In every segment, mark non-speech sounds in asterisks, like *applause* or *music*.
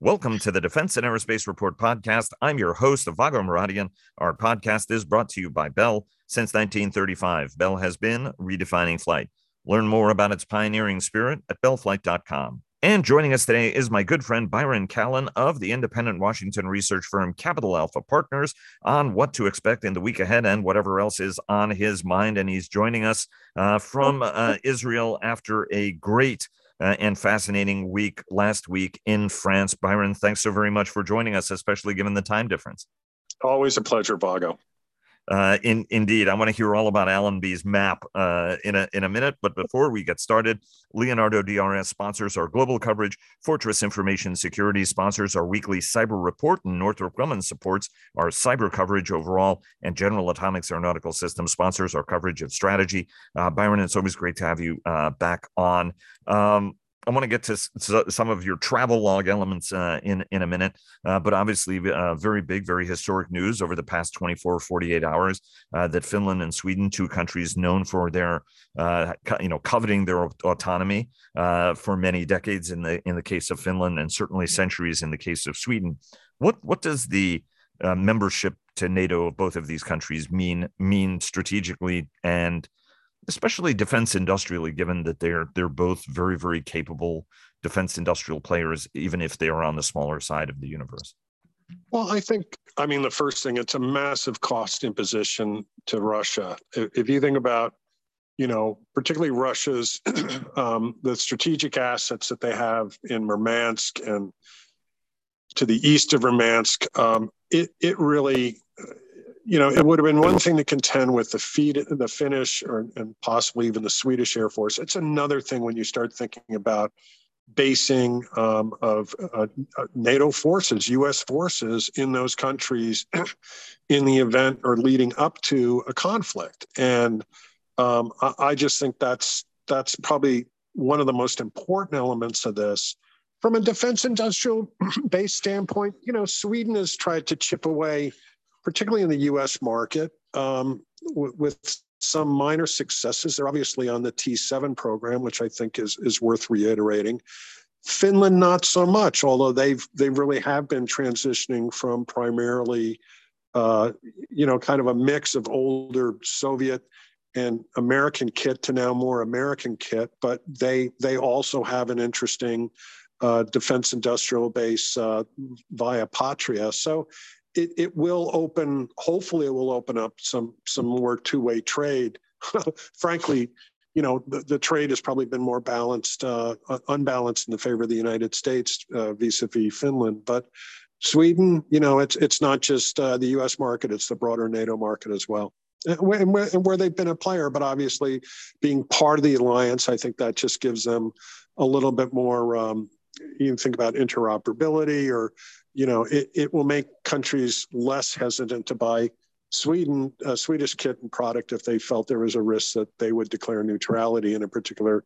Welcome to the Defense and Aerospace Report podcast. I'm your host, Vago Muradian. Our podcast is brought to you by Bell. Since 1935, Bell has been redefining flight. Learn more about its pioneering spirit at bellflight.com. And joining us today is my good friend Byron Callan of the independent Washington research firm Capital Alpha Partners on what to expect in the week ahead and whatever else is on his mind. And he's joining us uh, from uh, Israel after a great uh, and fascinating week last week in France. Byron, thanks so very much for joining us, especially given the time difference. Always a pleasure, Vago. Uh, in, indeed, I want to hear all about Allenby's map uh, in a in a minute. But before we get started, Leonardo DRS sponsors our global coverage. Fortress Information Security sponsors our weekly cyber report, and Northrop Grumman supports our cyber coverage overall. And General Atomics Aeronautical Systems sponsors our coverage of strategy. Uh, Byron, it's always great to have you uh, back on. Um, I want to get to some of your travel log elements uh, in in a minute, uh, but obviously, uh, very big, very historic news over the past 24, or 48 hours uh, that Finland and Sweden, two countries known for their, uh, you know, coveting their autonomy uh, for many decades in the in the case of Finland, and certainly centuries in the case of Sweden. What what does the membership to NATO of both of these countries mean mean strategically and especially defense industrially, given that they're they're both very very capable defense industrial players, even if they are on the smaller side of the universe. Well, I think I mean the first thing it's a massive cost imposition to Russia. If you think about you know, particularly Russia's *clears throat* um, the strategic assets that they have in Murmansk and to the east of Murmansk, um, it it really you know, it would have been one thing to contend with the feed, the Finnish, or and possibly even the Swedish Air Force. It's another thing when you start thinking about basing um, of uh, uh NATO forces, U.S. forces in those countries *clears throat* in the event or leading up to a conflict. And um, I, I just think that's that's probably one of the most important elements of this. From a defense industrial *clears throat* base standpoint, you know, Sweden has tried to chip away particularly in the US market, um, w- with some minor successes. They're obviously on the T7 program, which I think is, is worth reiterating. Finland, not so much, although they've they really have been transitioning from primarily, uh, you know, kind of a mix of older Soviet and American kit to now more American kit. But they they also have an interesting uh, defense industrial base uh, via Patria. So it, it will open, hopefully it will open up some, some more two-way trade. *laughs* Frankly, you know, the, the trade has probably been more balanced, uh, unbalanced in the favor of the United States uh, vis-a-vis Finland. But Sweden, you know, it's it's not just uh, the U.S. market; it's the broader NATO market as well, and where, and where, they've been a player. But obviously, being part of the alliance, I think that just gives them a little bit more. Um, you think about interoperability or you know, it, it will make countries less hesitant to buy Sweden, a Swedish kit and product if they felt there was a risk that they would declare neutrality in a particular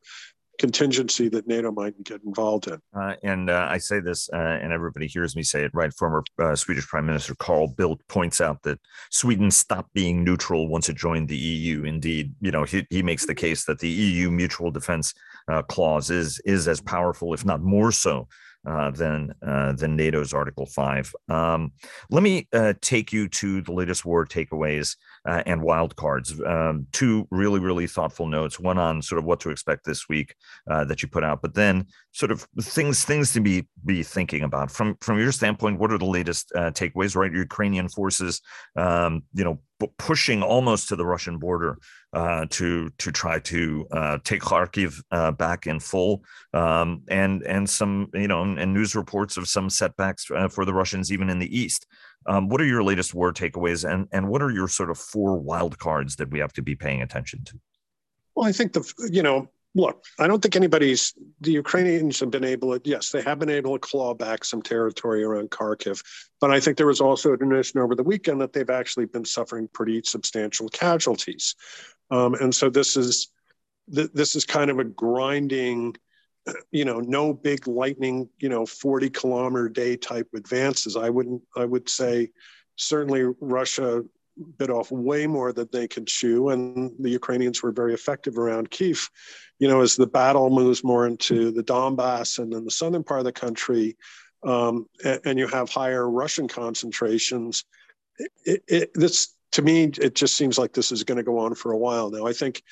contingency that NATO might get involved in. Uh, and uh, I say this, uh, and everybody hears me say it, right? Former uh, Swedish Prime Minister Carl Bildt points out that Sweden stopped being neutral once it joined the EU. Indeed, you know, he, he makes the case that the EU mutual defense uh, clause is is as powerful, if not more so, uh, than uh, than NATO's Article Five. Um, let me uh, take you to the latest war takeaways uh, and wildcards. Um, two really really thoughtful notes. One on sort of what to expect this week uh, that you put out, but then sort of things things to be be thinking about from from your standpoint. What are the latest uh, takeaways? Right, Ukrainian forces, um, you know, pushing almost to the Russian border uh, to to try to uh, take Kharkiv uh, back in full, um, and and some you know and news reports of some setbacks uh, for the Russians even in the east. Um, what are your latest war takeaways, and and what are your sort of four wild cards that we have to be paying attention to? Well, I think the you know look, I don't think anybody's, the Ukrainians have been able to, yes, they have been able to claw back some territory around Kharkiv. But I think there was also a notion over the weekend that they've actually been suffering pretty substantial casualties. Um, and so this is, this is kind of a grinding, you know, no big lightning, you know, 40 kilometer day type advances. I wouldn't, I would say certainly Russia bit off way more than they could chew, and the Ukrainians were very effective around Kiev. You know, as the battle moves more into the Donbass and then the southern part of the country, um, and, and, you have higher Russian concentrations, it, it, this to me it just seems like this is going to go on for a while now. I think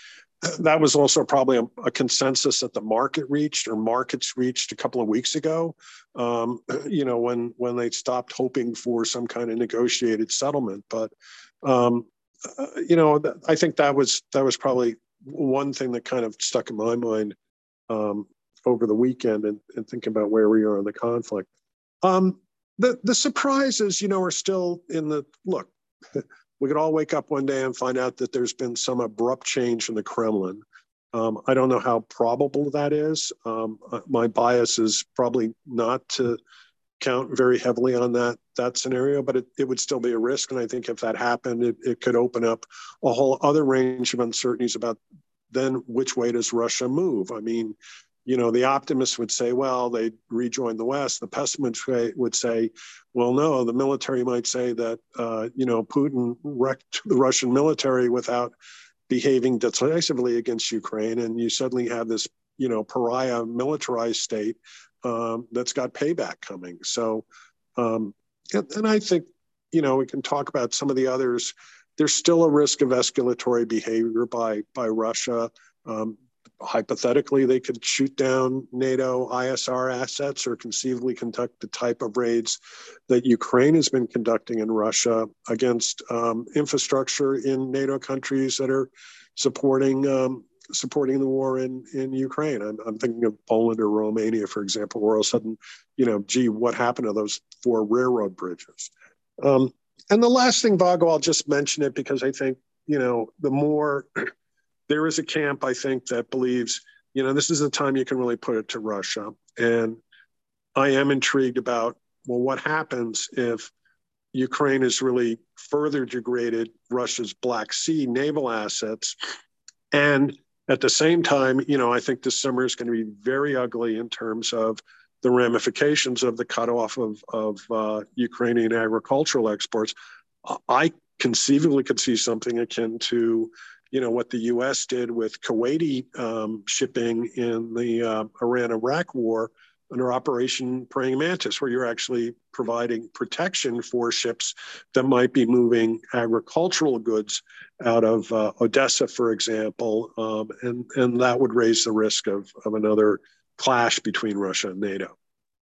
that was also probably a, a, consensus that the market reached or markets reached a couple of weeks ago. Um, *clears throat* you know, when when they stopped hoping for some kind of negotiated settlement, but um, uh, you know, I think that was that was probably one thing that kind of stuck in my mind um, over the weekend and, and thinking about where we are in the conflict. Um, the the surprises, you know, are still in the look. *laughs* we could all wake up one day and find out that there's been some abrupt change in the Kremlin. Um, I don't know how probable that is. Um, uh, my bias is probably not to count very heavily on that that scenario, but it, it would still be a risk. And I think if that happened, it, it could open up a whole other range of uncertainties about then which way does Russia move? I mean, you know, the optimists would say, well, they rejoin the West. The pessimists would say, well, no, the military might say that, uh, you know, Putin wrecked the Russian military without behaving decisively against Ukraine. And you suddenly have this, you know, pariah militarized state um, that's got payback coming. So, um, and, and I think, you know, we can talk about some of the others. There's still a risk of escalatory behavior by, by Russia. Um, hypothetically, they could shoot down NATO ISR assets or conceivably conduct the type of raids that Ukraine has been conducting in Russia against um, infrastructure in NATO countries that are supporting um, supporting the war in in Ukraine. I'm, I'm, thinking of Poland or Romania, for example, where all of a sudden, you know, gee, what happened to those four railroad bridges? Um, and the last thing, Vago, I'll just mention it because I think you know the more there is a camp, I think, that believes, you know, this is the time you can really put it to Russia. And I am intrigued about, well, what happens if Ukraine has really further degraded Russia's Black Sea naval assets? And at the same time, you know, I think this summer is going to be very ugly in terms of the ramifications of the cutoff of, of uh, Ukrainian agricultural exports. I conceivably could see something akin to you know what the U.S. did with Kuwaiti um, shipping in the uh, Iran-Iraq war under Operation Praying Mantis, where you're actually providing protection for ships that might be moving agricultural goods out of uh, Odessa, for example, um, and and that would raise the risk of of another clash between Russia and NATO.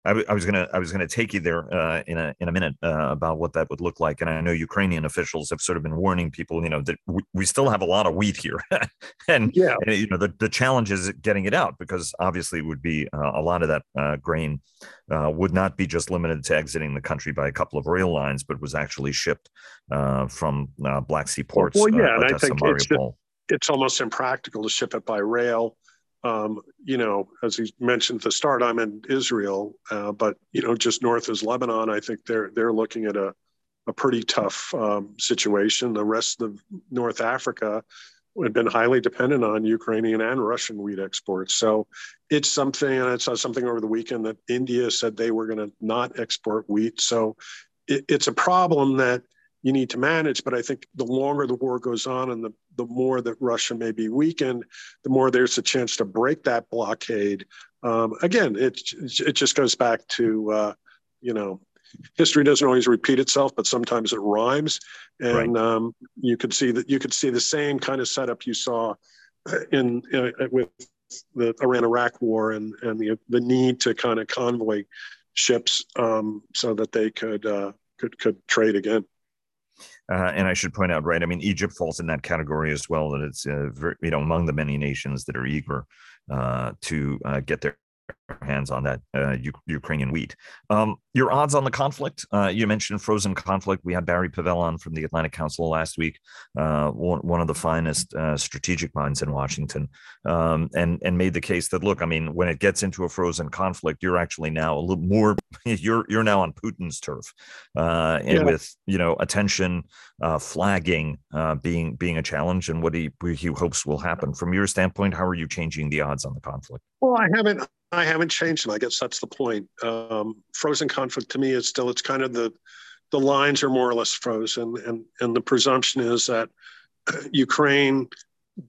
I, w- I was gonna I was gonna take you there uh, in a in a minute uh, about what that would look like, and I know Ukrainian officials have sort of been warning people, you know, that we, we still have a lot of wheat here, *laughs* and yeah, and, you know, the the challenge is getting it out because obviously would be uh, a lot of that uh, grain uh, would not be just limited to exiting the country by a couple of rail lines, but was actually shipped uh, from Black Sea ports. Well, yeah, and I think it's almost impractical to ship it by rail um, you know, as he mentioned at the start, I'm in Israel, uh, but you know, just north is Lebanon. I think they're they're looking at a a pretty tough um, situation. The rest of North Africa had been highly dependent on Ukrainian and Russian wheat exports. So it's something, and I saw something over the weekend that India said they were going to not export wheat. So it, it's a problem that you need to manage. But I think the longer the war goes on and the, the more that Russia may be weakened, the more there's a chance to break that blockade. Um, again, it, it just goes back to, uh, you know, history doesn't always repeat itself, but sometimes it rhymes. And right. um, you could see that you could see the same kind of setup you saw in uh, with the Iran-Iraq war and and the the need to kind of convoy ships um, so that they could uh, could could trade again. Uh, and I should point out, right? I mean, Egypt falls in that category as well. That it's uh, very, you know among the many nations that are eager uh, to uh, get their hands on that uh, U- Ukrainian wheat. Um, your odds on the conflict? Uh, you mentioned frozen conflict. We had Barry Pavel on from the Atlantic Council last week, uh, one, one, of the finest uh, strategic minds in Washington, um, and and made the case that look, I mean, when it gets into a frozen conflict, you're actually now a little more. *laughs* You're you're now on Putin's turf, uh, and yeah. with you know attention uh, flagging being being a challenge, and what he he hopes will happen. From your standpoint, how are you changing the odds on the conflict? Well, I haven't I haven't changed them. I guess that's the point. Um, frozen conflict to me is still it's kind of the the lines are more or less frozen, and and the presumption is that *clears throat* Ukraine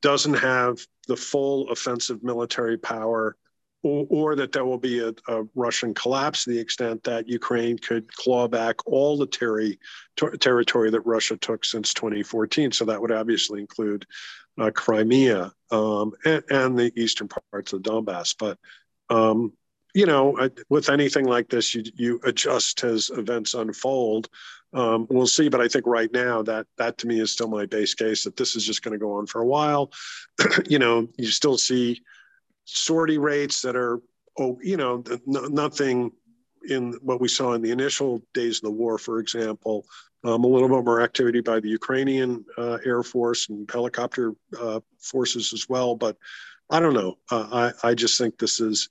doesn't have the full offensive military power or, or, that there will be a, a, Russian collapse to the extent that Ukraine could claw back all the terri- ter- territory that Russia took since 2014. So that would obviously include uh, Crimea um, and, and, the eastern parts of Donbass. But um, you know, with anything like this, you you adjust as events unfold. Um, we'll see, but I think right now that that to me is still my base case that this is just going to go on for a while. *clears throat* you know, you still see sortie rates that are, oh, you know, nothing in what we saw in the initial days of the war, for example. Um, a little bit more activity by the Ukrainian uh, Air Force and helicopter uh, forces as well, but I don't know. Uh, I I just think this is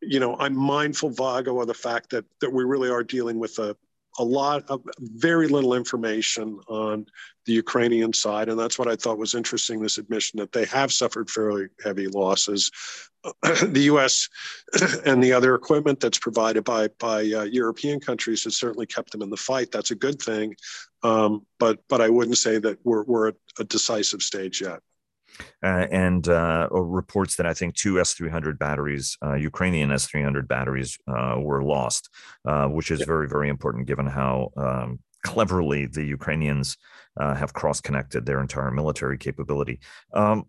you know, I'm mindful, Vago, of the fact that that we really are dealing with a a lot of very little information on the Ukrainian side, and that's what I thought was interesting. This admission that they have suffered fairly heavy losses. *clears throat* the U.S. *clears throat* and the other equipment that's provided by by uh, European countries has certainly kept them in the fight. That's a good thing, um, but but I wouldn't say that we're we're at a decisive stage yet uh, and uh, reports that I think two S three hundred batteries, uh, Ukrainian S three hundred batteries, uh, were lost, uh, which is very very important given how um, cleverly the Ukrainians uh, have cross connected their entire military capability. Um,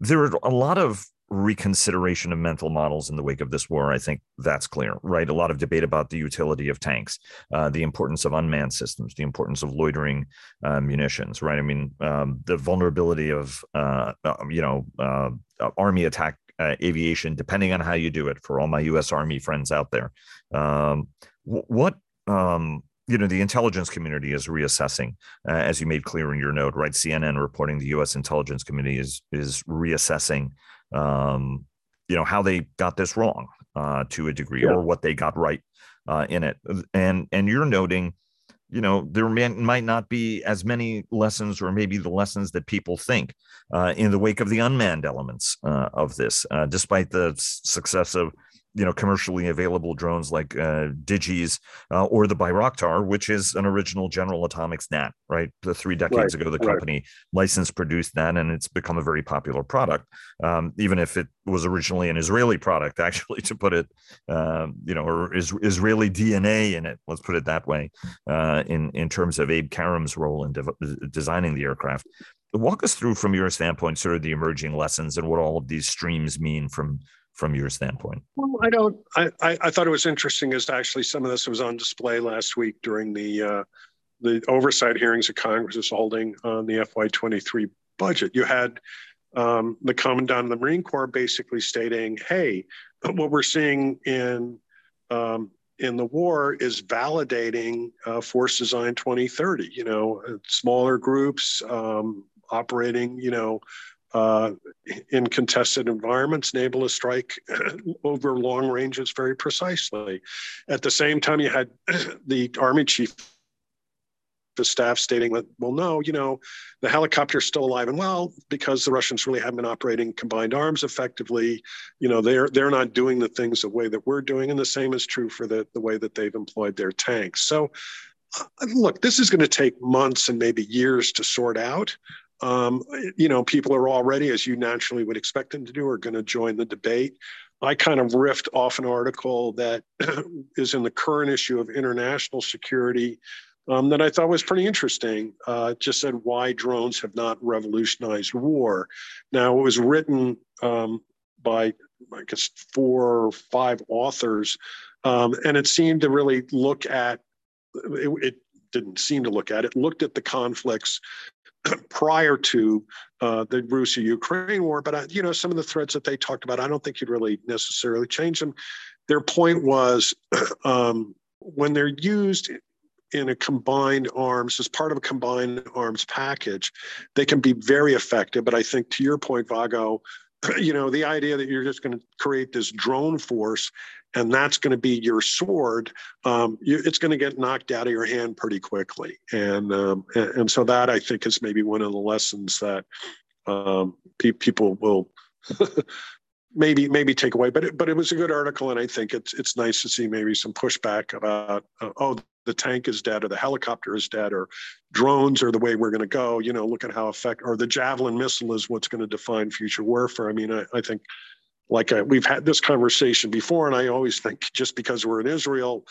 there are a lot of reconsideration of mental models in the wake of this war. I think that's clear, right? A lot of debate about the utility of tanks, uh, the importance of unmanned systems, the importance of loitering uh, munitions, right? I mean, um, the vulnerability of, uh, um, you know, uh, army attack uh, aviation, depending on how you do it, for all my U.S. Army friends out there. Um, what um, you know the intelligence community is reassessing uh, as you made clear in your note right cnn reporting the us intelligence committee is is reassessing um, you know how they got this wrong uh, to a degree yeah. or what they got right uh, in it and and you're noting you know there may, might not be as many lessons or maybe the lessons that people think uh, in the wake of the unmanned elements uh, of this uh, despite the success of you know commercially available drones like uh, Digis uh, or the Bayraktar, which is an original General Atomics GNAT. Right, the three decades right, ago, the company right. licensed produced that, and it's become a very popular product. Um, even if it was originally an Israeli product, *laughs* actually, to put it, uh, you know, or is Israeli DNA in it. Let's put it that way. Uh, in in terms of Abe Karem's role in de- designing the aircraft. Walk us through, from your standpoint, sort of the emerging lessons and what all of these streams mean from from your standpoint? Well, I don't. I, I, I thought it was interesting as actually some of this was on display last week during the uh, the oversight hearings that Congress is holding on the FY23 budget. You had um, the commandant of the Marine Corps basically stating, "Hey, what we're seeing in um, in the war is validating uh, Force Design 2030. You know, smaller groups um, operating. You know." Uh, in contested environments and able to strike *clears throat* over long ranges very precisely. At the same time, you had *clears throat* the Army chief the staff stating that, well, no, you know, the helicopter's still alive and well because the Russians really haven't been operating combined arms effectively. You know, they're they're not doing the things the way that we're doing, and the same is true for the the way that they've employed their tanks. So, uh, look, this is going to take months and maybe years to sort out um, you know, people are already, as you naturally would expect them to do, are going to join the debate. I kind of riffed off an article that *clears throat* is in the current issue of International Security um, that I thought was pretty interesting. Uh, just said why drones have not revolutionized war. Now, it was written um, by, I guess, four or five authors, um, and it seemed to really look at it, it didn't seem to look at it, looked at the conflicts *clears throat* prior to uh, the Russia-Ukraine war. But uh, you know, some of the threats that they talked about, I don't think you'd really necessarily change them. Their point was *clears throat* um, when they're used in a combined arms as part of a combined arms package, they can be very effective. But I think to your point, Vago, *clears throat* you know, the idea that you're just going to create this drone force and that's going to be your sword, um, you, it's going to get knocked out of your hand pretty quickly. And, um, and, and so that I think is maybe one of the lessons that um, pe- people will *laughs* maybe maybe take away. But it, but it was a good article, and I think it's it's nice to see maybe some pushback about uh, oh the tank is dead or the helicopter is dead or drones are the way we're going to go. You know, look at how effect or the javelin missile is what's going to define future warfare. I mean, I, I think like I, we've had this conversation before, and I always think just because we're in Israel,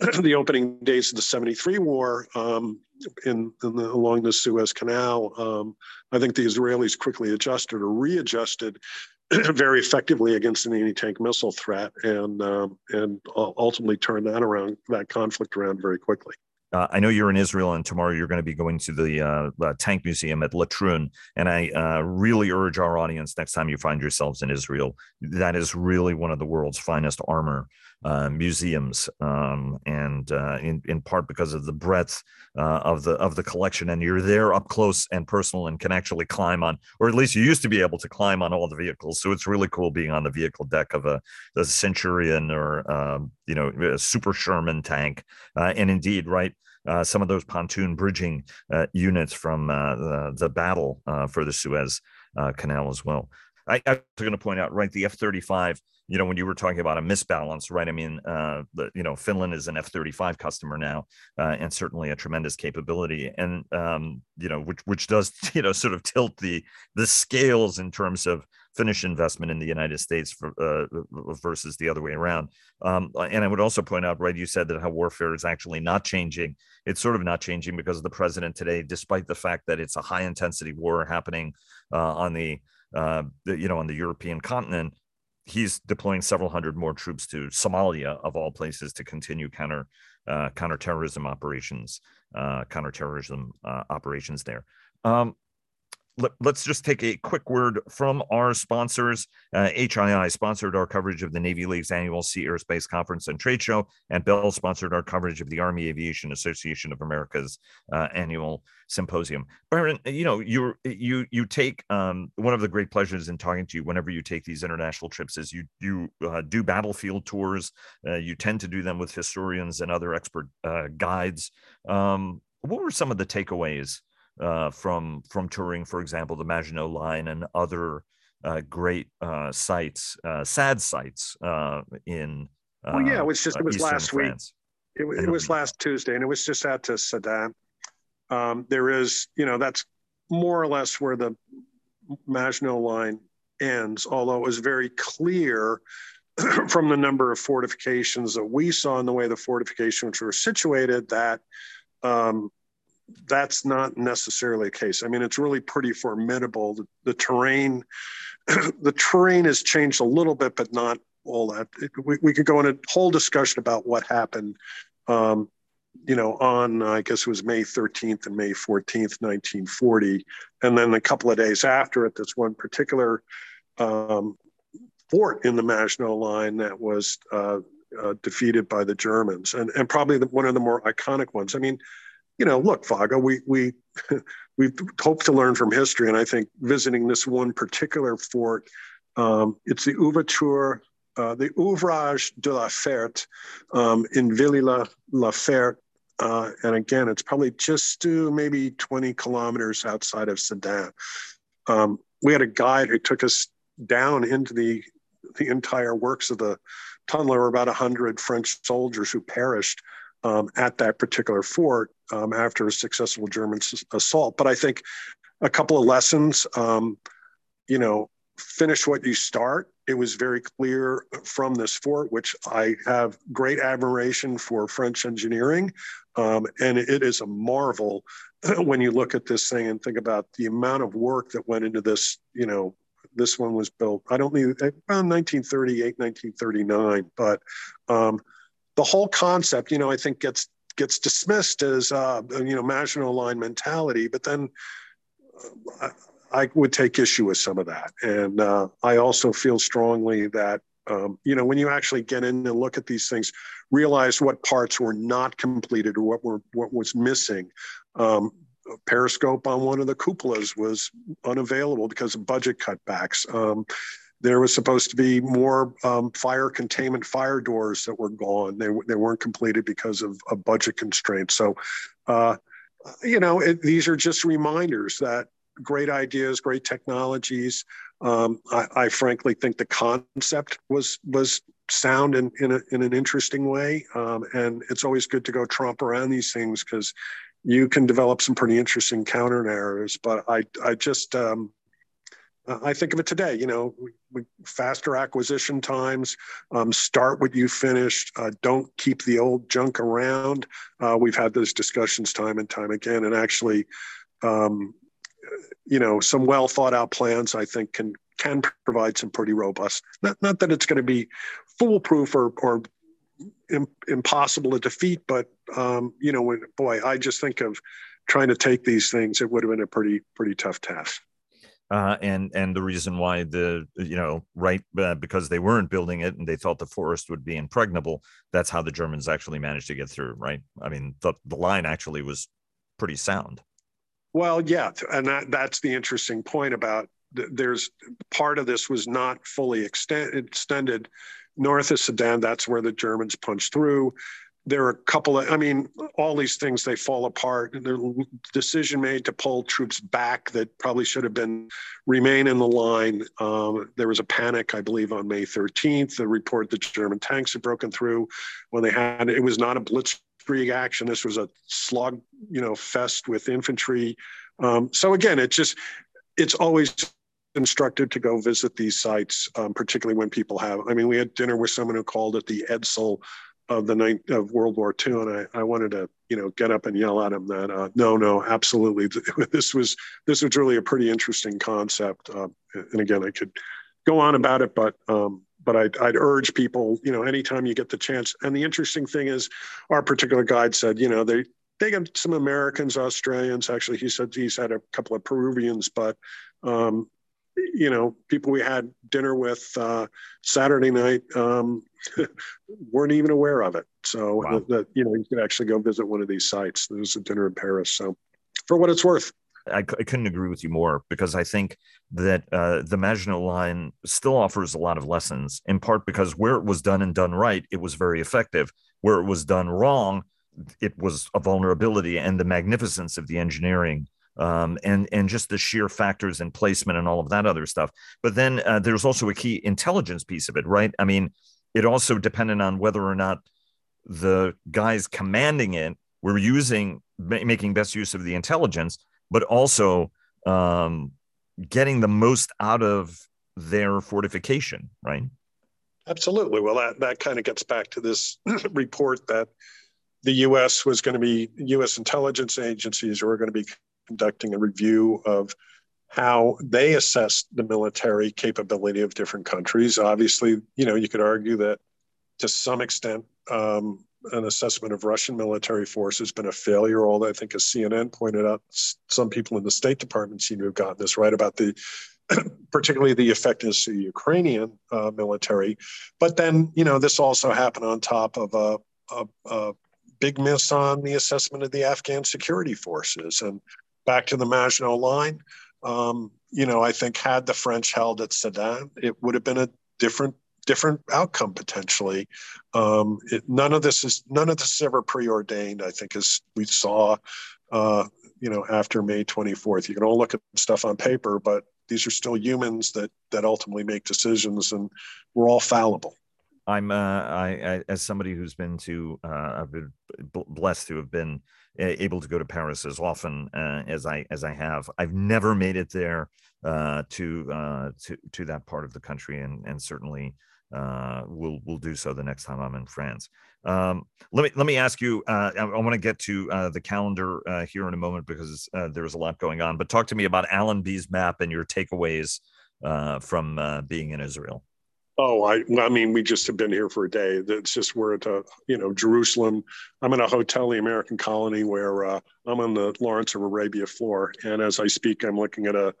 *clears throat* the opening days of the '73 war um, in, in the, along the Suez Canal, um, I think the Israelis quickly adjusted or readjusted *clears throat* very effectively against an anti-tank missile threat, and um, and ultimately turned that around, that conflict around very quickly. Uh, I know you're in Israel, and tomorrow you're going to be going to the uh, uh, Tank Museum at Latrun. And I uh, really urge our audience next time you find yourselves in Israel, that is really one of the world's finest armor uh, museums, um, and uh, in in part because of the breadth of the of the collection. And you're there up close and personal, and can actually climb on, or at least you used to be able to climb on all the vehicles. So it's really cool being on the vehicle deck of a, a Centurion or um, you know a Super Sherman tank. and indeed, right uh, some of those pontoon bridging uh, units from uh, the, the, battle uh, for the Suez uh, Canal as well. I, I was going to point out, right, the F 35, you know, when you were talking about a misbalance, right? I mean, uh, the, you know, Finland is an F 35 customer now and certainly a tremendous capability. And, um, you know, which, which does, *laughs* you know, sort of tilt the, the scales in terms of, Finnish investment in the United States for, uh, versus the other way around. Um, and I would also point out, right, you said that how warfare is actually not changing. It's sort of not changing because of the president today, despite the fact that it's a high intensity war happening uh, on the, uh, the, you know, on the European continent. He's deploying several hundred more troops to Somalia, of all places, to continue counter uh, counterterrorism operations, uh, counterterrorism uh, operations there. Um, let, us just take a quick word from our sponsors. Uh, HII sponsored our coverage of the Navy League's annual Sea Airspace Conference and Trade Show, and Bell sponsored our coverage of the Army Aviation Association of America's uh, annual symposium. Byron, you know, you you you take um, one of the great pleasures in talking to you whenever you take these international trips is you you uh, do battlefield tours. Uh, you tend to do them with historians and other expert uh, guides. Um, what were some of the takeaways? Uh, from from touring, for example, the Maginot Line and other uh, great uh, sites, uh, sad sites uh, in. oh yeah, it was just it was last France. week. It, it was last Tuesday, and it was just out to Sedan. Um, there is, you know, that's more or less where the Maginot Line ends, although it was very clear *clears throat* from the number of fortifications that we saw and the way the fortifications were situated that um, that's not necessarily the case. I mean, it's really pretty formidable. The, the terrain, *clears throat* the terrain has changed a little bit, but not all that. It, we, we could go in a whole discussion about what happened, um, you know, on, I guess it was May 13th and May 14th, 1940. And then a couple of days after it, this one particular um, fort in the Maginot Line that was uh, uh, defeated by the Germans, and, and probably the, one of the more iconic ones. I mean, you know, look, Vago, we we *laughs* we've hoped to learn from history, and I think visiting this one particular fort, um, it's the Ouverture, uh, the Ouvrage de la Ferte um, in Villers-la-Ferte, uh, and again, it's probably just uh, maybe 20 kilometers outside of Sedan. Um, we had a guide who took us down into the the entire works of the tunnel. There were about 100 French soldiers who perished um, at that particular fort um, after a successful German assault. But I think a couple of lessons, um, you know, finish what you start. It was very clear from this fort, which I have great admiration for French engineering. Um, and it is a marvel *clears throat* when you look at this thing and think about the amount of work that went into this, you know, this one was built, I don't need around 1938, 1939, but um, the whole concept, you know, I think gets gets dismissed as uh, you know Maginot Line mentality, but then uh, I, I, would take issue with some of that, and uh, I also feel strongly that um, you know when you actually get in and look at these things, realize what parts were not completed or what were what was missing. Um, periscope on one of the cupolas was unavailable because of budget cutbacks. Um, there was supposed to be more um, fire containment fire doors that were gone. They, they weren't completed because of, of budget constraints. So, uh, you know, it, these are just reminders that great ideas, great technologies. Um, I, I, frankly think the concept was was sound in in, a, in an interesting way, um, and it's always good to go tromp around these things because you can develop some pretty interesting counter narratives. But I I just um, uh, I think of it today. You know, we, we, faster acquisition times. Um, start what you finished. Uh, don't keep the old junk around. Uh, we've had those discussions time and time again, and actually, um, you know, some well thought out plans. I think can can provide some pretty robust. Not not that it's going to be foolproof or or impossible to defeat, but um, you know, when, boy, I just think of trying to take these things. It would have been a pretty pretty tough task. Uh, and and the reason why the you know right uh, because they weren't building it and they thought the forest would be impregnable that's how the germans actually managed to get through right? I mean the, the line actually was pretty sound. Well yeah and that that's the interesting point about there's part of this was not fully extend, extended north of sedan that's where the germans punched through there are a couple of, I mean, all these things, they fall apart. The decision made to pull troops back that probably should have been remain in the line. Um, there was a panic, I believe, on May 13th. The report that German tanks had broken through when they had, it was not a blitzkrieg action. This was a slog, you know, fest with infantry. Um, so again, it's just, it's always instructed to go visit these sites, um, particularly when people have. I mean, we had dinner with someone who called it the Edsel of the night of World War II, and I, I wanted to you know get up and yell at him that uh, no, no, absolutely, *laughs* this was this was really a pretty interesting concept. Uh, and again, I could go on about it, but um, but I'd, I'd urge people, you know, anytime you get the chance. And the interesting thing is, our particular guide said, you know, they they got some Americans, Australians. Actually, he said he's had a couple of Peruvians, but um, you know, people we had dinner with uh, Saturday night um, *laughs* weren't even aware of it. So wow. that, you know, you could actually go visit one of these sites. There's a dinner in Paris. So for what it's worth. I, I couldn't agree with you more because I think that uh, the Maginot Line still offers a lot of lessons, in part because where it was done and done right, it was very effective. Where it was done wrong, it was a vulnerability, and the magnificence of the engineering um, and and just the sheer factors and placement and all of that other stuff. But then uh, there's also a key intelligence piece of it, right? I mean, it also depended on whether or not the guys commanding it were using making best use of the intelligence, but also um, getting the most out of their fortification, right? Absolutely. Well, that that kind of gets back to this *clears throat* report that the U.S. was going to be U.S. intelligence agencies were going to be conducting a review of how they assess the military capability of different countries. Obviously, you know, you could argue that to some extent, um, an assessment of Russian military force has been a failure. Although I think, as CNN pointed out, some people in the State Department seem to have gotten this right about the, *clears throat* particularly the effectiveness of the Ukrainian uh, military. But then, you know, this also happened on top of a, a, a big miss on the assessment of the Afghan security forces and back to the Maginot Line. Um, you know, I think had the French held at Sedan, it would have been a different different outcome potentially. Um, it, none of this is none of this is ever preordained. I think as we saw, uh, you know, after May 24th, you can all look at stuff on paper, but these are still humans that that ultimately make decisions, and we're all fallible. I'm uh, I, I, as somebody who's been to uh, I've been blessed to have been able to go to Paris as often uh, as I as I have. I've never made it there uh, to uh, to to that part of the country, and and certainly uh, will will do so the next time I'm in France. Um, let me let me ask you. I, I want to get to the calendar here in a moment because there's a lot going on. But talk to me about Allenby's map and your takeaways from being in Israel. Oh, I, I mean, we just have been here for a day. It's just we're at, a, you know, Jerusalem. I'm in a hotel, the American Colony, where uh, I'm on the Lawrence of Arabia floor. And as I speak, I'm looking at a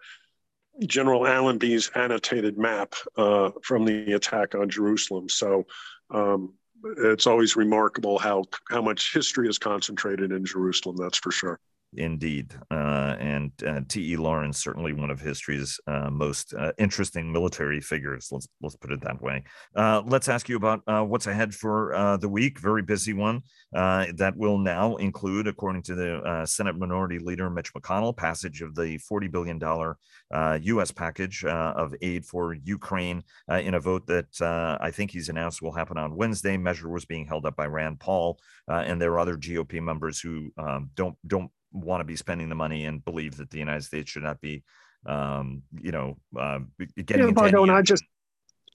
General Allenby's annotated map uh, from the attack on Jerusalem. So um, it's always remarkable how how much history is concentrated in Jerusalem. That's for sure. Indeed. Uh, and uh, T.E. Lawrence, certainly one of history's uh, most uh, interesting military figures. Let's let's put it that way. Uh, let's ask you about uh, what's ahead for the week. Very busy one. that will now include, according to the Senate Minority Leader Mitch McConnell, passage of the $40 billion U.S. package of aid for Ukraine in a vote that I think he's announced will happen on Wednesday. Measure was being held up by Rand Paul, and there are other GOP members who um, don't don't want to be spending the money and believe that the United States should not be um, you know, uh, getting yeah, into. and I just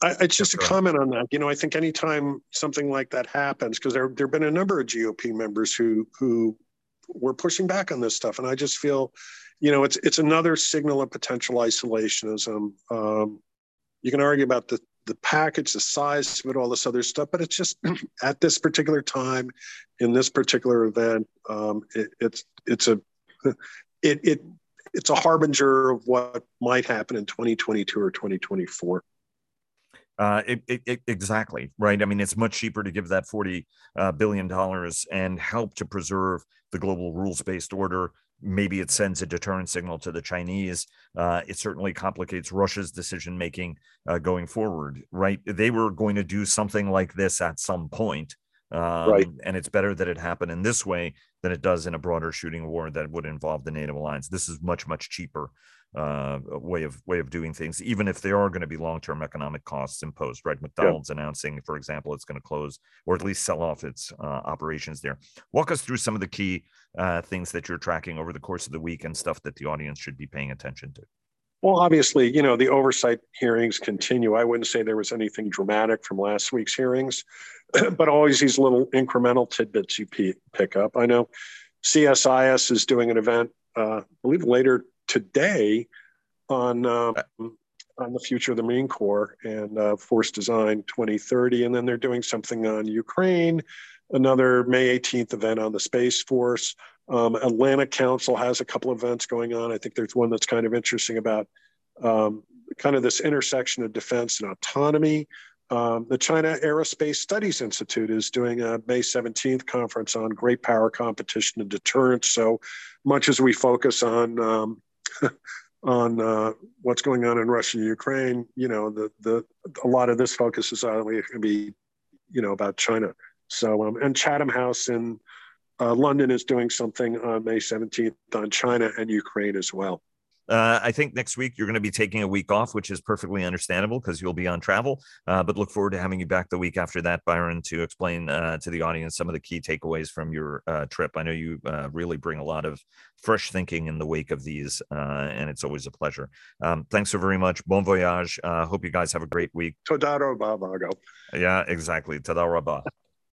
I, it's just a comment on that. You know, I think anytime something like that happens, because there there've been a number of GOP members who who were pushing back on this stuff, and I just feel, you know, it's it's another signal of potential isolationism. Um, you can argue about the the package, the size of it, all this other stuff, but it's just *clears throat* at this particular time, in this particular event, um, it, it's it's a *laughs* it it it's a harbinger of what might happen in 2022 or 2024. Uh, it, it, exactly right. I mean, it's much cheaper to give that forty uh, billion dollars and help to preserve the global rules-based order. Maybe it sends a deterrent signal to the Chinese. Uh, it certainly complicates Russia's decision making uh, going forward. Right? They were going to do something like this at some point, um, right. And it's better that it happened in this way than it does in a broader shooting war that would involve the NATO alliance. This is much much cheaper uh, way of way of doing things, even if there are going to be long term economic costs imposed. Right, McDonald's yeah. announcing, for example, it's going to close or at least sell off its uh, operations there. Walk us through some of the key uh, things that you're tracking over the course of the week and stuff that the audience should be paying attention to. Well, obviously, you know, the oversight hearings continue. I wouldn't say there was anything dramatic from last week's hearings, *clears throat* but always these little incremental tidbits you pick up. I know CSIS is doing an event, uh, I believe later today on um, on the future of the Marine Corps and uh, Force Design 2030, and then they're doing something on Ukraine. Another May 18th event on the Space Force. Um, Atlantic Council has a couple events going on. I think there's one that's kind of interesting about um, kind of this intersection of defense and autonomy. Um, the China Aerospace Studies Institute is doing a May 17th conference on great power competition and deterrence. So much as we focus on um, *laughs* on uh, what's going on in Russia and Ukraine, you know, the the a lot of this focus is going to be, you know, about China. So um, and Chatham House in uh, London is doing something on May 17th on China and Ukraine as well. Uh, I think next week you're going to be taking a week off, which is perfectly understandable because you'll be on travel. Uh, but look forward to having you back the week after that, Byron, to explain uh, to the audience some of the key takeaways from your uh, trip. I know you uh, really bring a lot of fresh thinking in the wake of these, uh, and it's always a pleasure. Um, thanks so very much. Bon voyage. hope you guys have a great week. Toda rabah, Yeah, exactly. Toda rabah.